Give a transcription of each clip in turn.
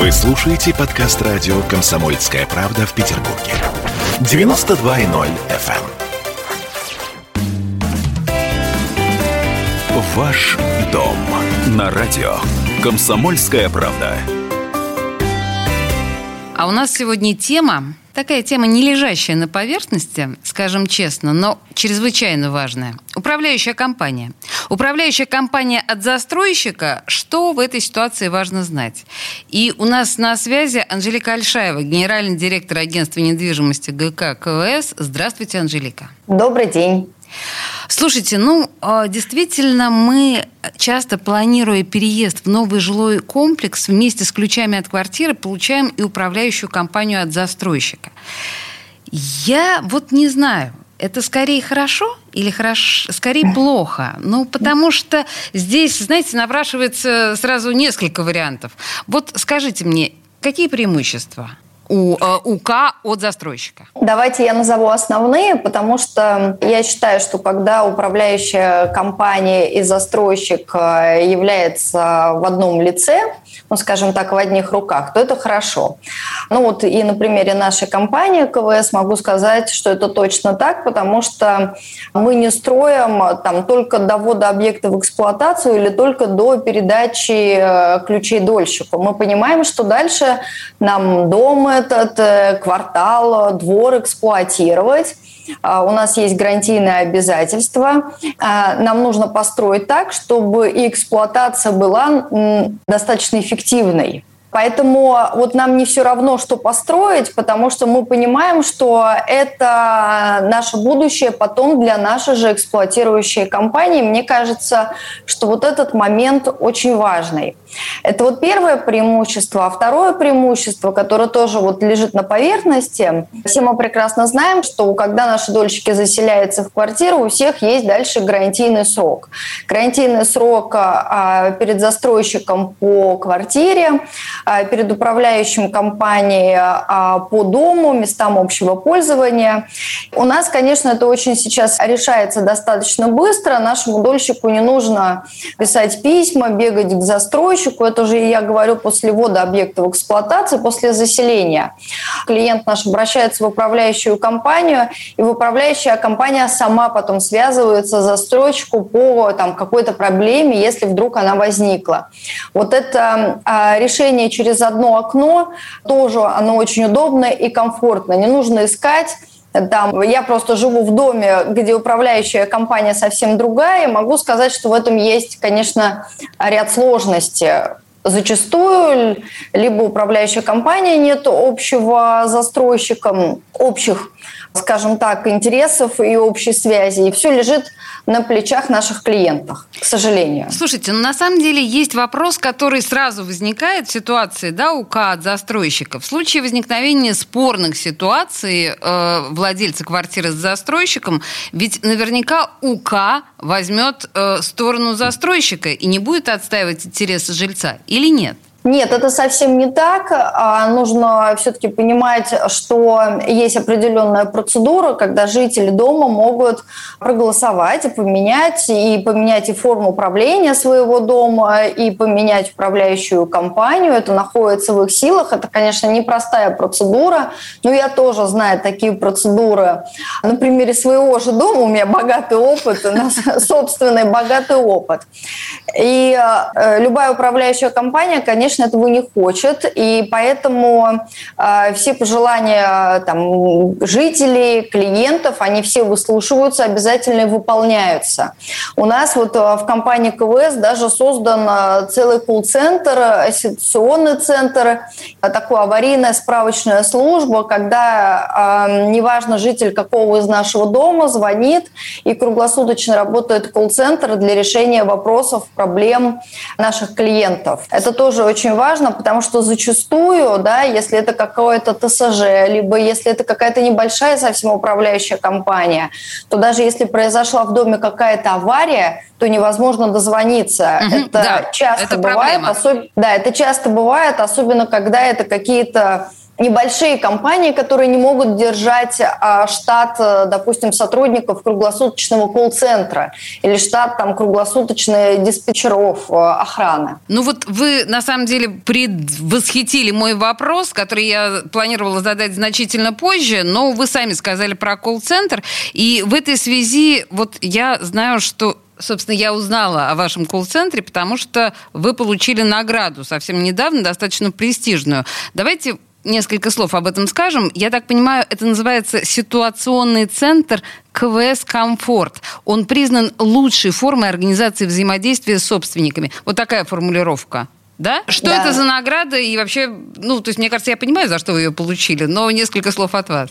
Вы слушаете подкаст радио «Комсомольская правда» в Петербурге. 92.0 FM. эм. Ваш дом на радио «Комсомольская правда». А у нас сегодня тема, такая тема, не лежащая на поверхности, скажем честно, но чрезвычайно важная. Управляющая компания. Управляющая компания от застройщика, что в этой ситуации важно знать? И у нас на связи Анжелика Альшаева, генеральный директор агентства недвижимости ГК КВС. Здравствуйте, Анжелика. Добрый день. Слушайте, ну, а, действительно, мы часто, планируя переезд в новый жилой комплекс, вместе с ключами от квартиры получаем и управляющую компанию от застройщика. Я вот не знаю, это скорее хорошо или хорошо, скорее плохо? Ну, потому что здесь, знаете, напрашивается сразу несколько вариантов. Вот скажите мне, какие преимущества? У э, УК от застройщика? Давайте я назову основные, потому что я считаю, что когда управляющая компания и застройщик э, является в одном лице, ну, скажем так, в одних руках, то это хорошо. Ну вот и на примере нашей компании КВС могу сказать, что это точно так, потому что мы не строим там только до ввода объекта в эксплуатацию или только до передачи э, ключей дольщику. Мы понимаем, что дальше нам дома этот э, квартал, двор эксплуатировать. А, у нас есть гарантийные обязательства. А, нам нужно построить так, чтобы и эксплуатация была достаточно эффективной. Поэтому вот нам не все равно, что построить, потому что мы понимаем, что это наше будущее потом для нашей же эксплуатирующей компании. Мне кажется, что вот этот момент очень важный. Это вот первое преимущество. А второе преимущество, которое тоже вот лежит на поверхности, все мы прекрасно знаем, что когда наши дольщики заселяются в квартиру, у всех есть дальше гарантийный срок. Гарантийный срок а, перед застройщиком по квартире перед управляющим компанией а, по дому, местам общего пользования. У нас, конечно, это очень сейчас решается достаточно быстро. Нашему дольщику не нужно писать письма, бегать к застройщику. Это уже я говорю после ввода объекта в эксплуатацию, после заселения. Клиент наш обращается в управляющую компанию, и управляющая компания сама потом связывается с застройщику по там, какой-то проблеме, если вдруг она возникла. Вот это а, через одно окно, тоже оно очень удобно и комфортно. Не нужно искать там, я просто живу в доме, где управляющая компания совсем другая, и могу сказать, что в этом есть, конечно, ряд сложностей. Зачастую либо управляющая компания нет общего застройщиком, общих скажем так, интересов и общей связи. И все лежит на плечах наших клиентов, к сожалению. Слушайте, ну на самом деле есть вопрос, который сразу возникает в ситуации да, УК от застройщика. В случае возникновения спорных ситуаций э, владельца квартиры с застройщиком, ведь наверняка УК возьмет э, сторону застройщика и не будет отстаивать интересы жильца или нет? Нет, это совсем не так. А, нужно все-таки понимать, что есть определенная процедура, когда жители дома могут проголосовать и поменять, и поменять и форму управления своего дома, и поменять управляющую компанию. Это находится в их силах. Это, конечно, непростая процедура, но я тоже знаю такие процедуры. На примере своего же дома у меня богатый опыт, у нас собственный богатый опыт. И э, любая управляющая компания, конечно, конечно, этого не хочет, и поэтому э, все пожелания там, жителей, клиентов, они все выслушиваются, обязательно выполняются. У нас вот э, в компании КВС даже создан э, целый колл-центр, ситуационный центр, такая аварийная справочная служба, когда э, неважно житель какого из нашего дома звонит, и круглосуточно работает колл-центр для решения вопросов, проблем наших клиентов. Это тоже очень очень важно, потому что зачастую, да, если это какое-то ТСЖ, либо если это какая-то небольшая совсем управляющая компания, то даже если произошла в доме какая-то авария, то невозможно дозвониться. Угу, это да, часто это бывает. Особ... Да, это часто бывает, особенно когда это какие-то небольшие компании, которые не могут держать а, штат, э, допустим, сотрудников круглосуточного колл-центра или штат там круглосуточных диспетчеров э, охраны. Ну вот вы на самом деле предвосхитили мой вопрос, который я планировала задать значительно позже, но вы сами сказали про колл-центр, и в этой связи вот я знаю, что собственно, я узнала о вашем колл-центре, потому что вы получили награду совсем недавно, достаточно престижную. Давайте несколько слов об этом скажем. Я так понимаю, это называется ситуационный центр КВС «Комфорт». Он признан лучшей формой организации взаимодействия с собственниками. Вот такая формулировка. Да? Что да. это за награда? И вообще, ну, то есть, мне кажется, я понимаю, за что вы ее получили, но несколько слов от вас.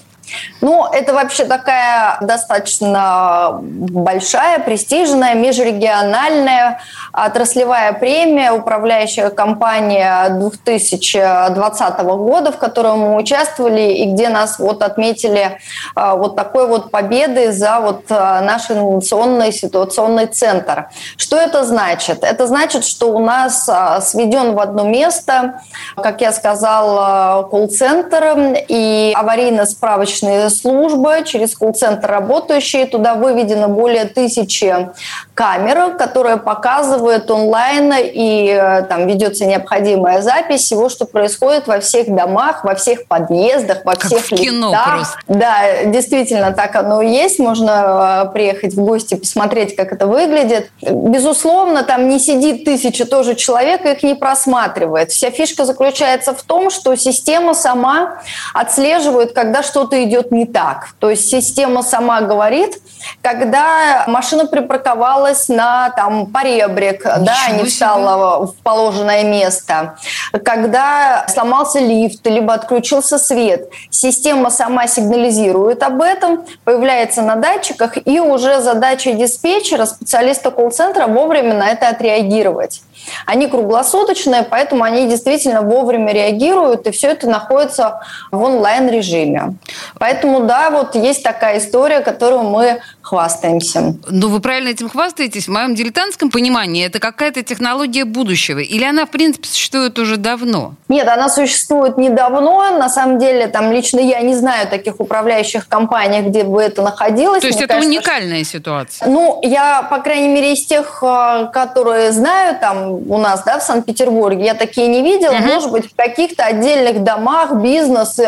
Ну, это вообще такая достаточно большая, престижная, межрегиональная отраслевая премия, управляющая компания 2020 года, в которой мы участвовали и где нас вот отметили а, вот такой вот победой за вот а, наш инновационный ситуационный центр. Что это значит? Это значит, что у нас а, сведен в одно место, как я сказала, колл-центр и аварийно-справочный различные службы, через колл-центр работающие. Туда выведено более тысячи камер, которые показывают онлайн и э, там ведется необходимая запись всего, что происходит во всех домах, во всех подъездах, во как всех в кино лифтах. Просто. Да, действительно, так оно и есть. Можно э, приехать в гости, посмотреть, как это выглядит. Безусловно, там не сидит тысяча тоже человек и их не просматривает. Вся фишка заключается в том, что система сама отслеживает, когда что-то идет идет не так. То есть система сама говорит, когда машина припарковалась на там поребрик, Ничего да, не встала в положенное место, когда сломался лифт, либо отключился свет, система сама сигнализирует об этом, появляется на датчиках, и уже задача диспетчера, специалиста колл-центра вовремя на это отреагировать. Они круглосуточные, поэтому они действительно вовремя реагируют, и все это находится в онлайн-режиме. Поэтому, да, вот есть такая история, которую мы хвастаемся. Ну, вы правильно этим хвастаетесь. В моем дилетантском понимании это какая-то технология будущего. Или она, в принципе, существует уже давно? Нет, она существует недавно. На самом деле, там лично я не знаю таких управляющих компаний, где бы это находилось. То есть Мне это кажется, уникальная что... ситуация? Ну, я, по крайней мере, из тех, э, которые знаю, там у нас, да, в Санкт-Петербурге, я такие не видела. Uh-huh. Может быть, в каких-то отдельных домах, бизнес,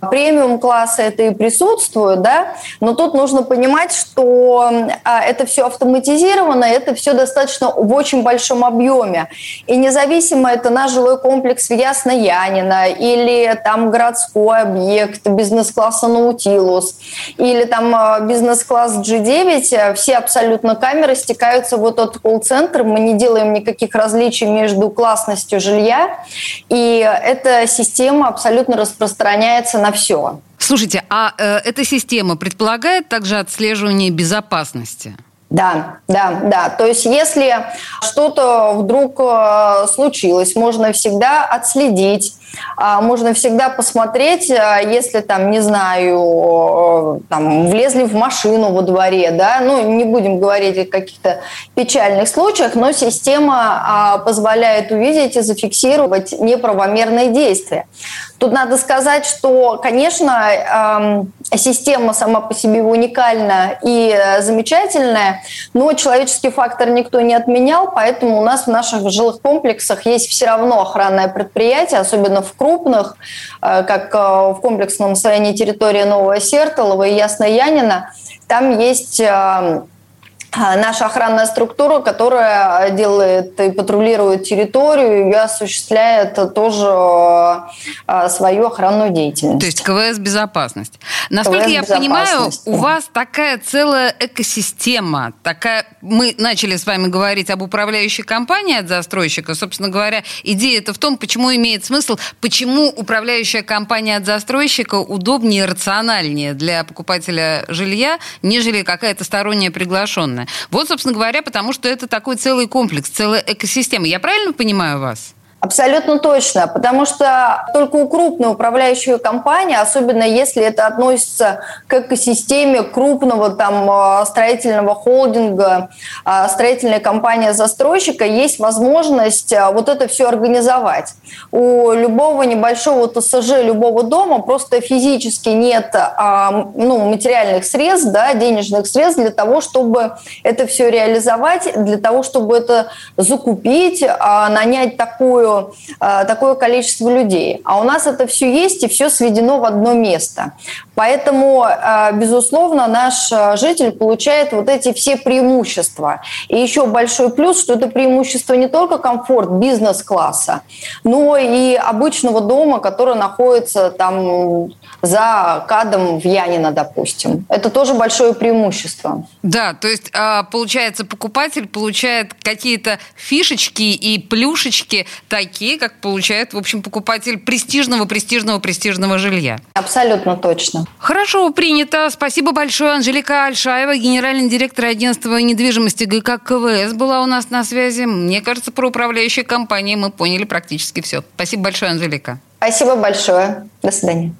премиум-класса это и присутствует, да. Но тут нужно понимать, что что а, это все автоматизировано, это все достаточно в очень большом объеме. И независимо это наш жилой комплекс в Ясно-Янина или там городской объект бизнес-класса Наутилус или там а, бизнес-класс G9, все абсолютно камеры стекаются вот от колл-центра, мы не делаем никаких различий между классностью жилья, и эта система абсолютно распространяется на все. Слушайте, а э, эта система предполагает также отслеживание безопасности? Да, да, да. То есть если что-то вдруг э, случилось, можно всегда отследить, а, можно всегда посмотреть, а, если там, не знаю, там влезли в машину во дворе, да, ну не будем говорить о каких-то печальных случаях, но система а, позволяет увидеть и зафиксировать неправомерные действия. Тут надо сказать, что, конечно, система сама по себе уникальна и замечательная, но человеческий фактор никто не отменял, поэтому у нас в наших жилых комплексах есть все равно охранное предприятие, особенно в крупных, э, как э, в комплексном строении территории Нового Сертолова и Ясная Янина. Там есть э, а, наша охранная структура, которая делает и патрулирует территорию и осуществляет тоже а, свою охранную деятельность. То есть КВС безопасность. Насколько КВС я понимаю, у вас такая целая экосистема. Такая... Мы начали с вами говорить об управляющей компании от застройщика. Собственно говоря, идея это в том, почему имеет смысл, почему управляющая компания от застройщика удобнее и рациональнее для покупателя жилья, нежели какая-то сторонняя приглашенная. Вот, собственно говоря, потому что это такой целый комплекс, целая экосистема. Я правильно понимаю вас? Абсолютно точно, потому что только у крупной управляющей компании, особенно если это относится к экосистеме крупного там а, строительного холдинга, а, строительной компании-застройщика, есть возможность а, вот это все организовать. У любого небольшого ТСЖ, любого дома просто физически нет ну, материальных средств, да, денежных средств для того, чтобы это все реализовать, для того, чтобы это закупить, нанять такую такую, э, такое количество людей. А у нас это все есть и все сведено в одно место. Поэтому, э, безусловно, наш э, житель получает вот эти все преимущества. И еще большой плюс, что это преимущество не только комфорт бизнес-класса, но и обычного дома, который находится там за кадом в Янино, допустим. Это тоже большое преимущество. Да, то есть а, получается покупатель получает какие-то фишечки и плюшечки такие, как получает, в общем, покупатель престижного, престижного, престижного жилья. Абсолютно точно. Хорошо, принято. Спасибо большое. Анжелика Альшаева, генеральный директор агентства недвижимости ГК КВС была у нас на связи. Мне кажется, про управляющие компании мы поняли практически все. Спасибо большое, Анжелика. Спасибо большое. До свидания.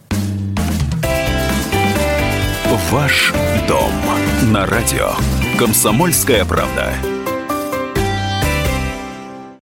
Ваш дом на радио. Комсомольская правда.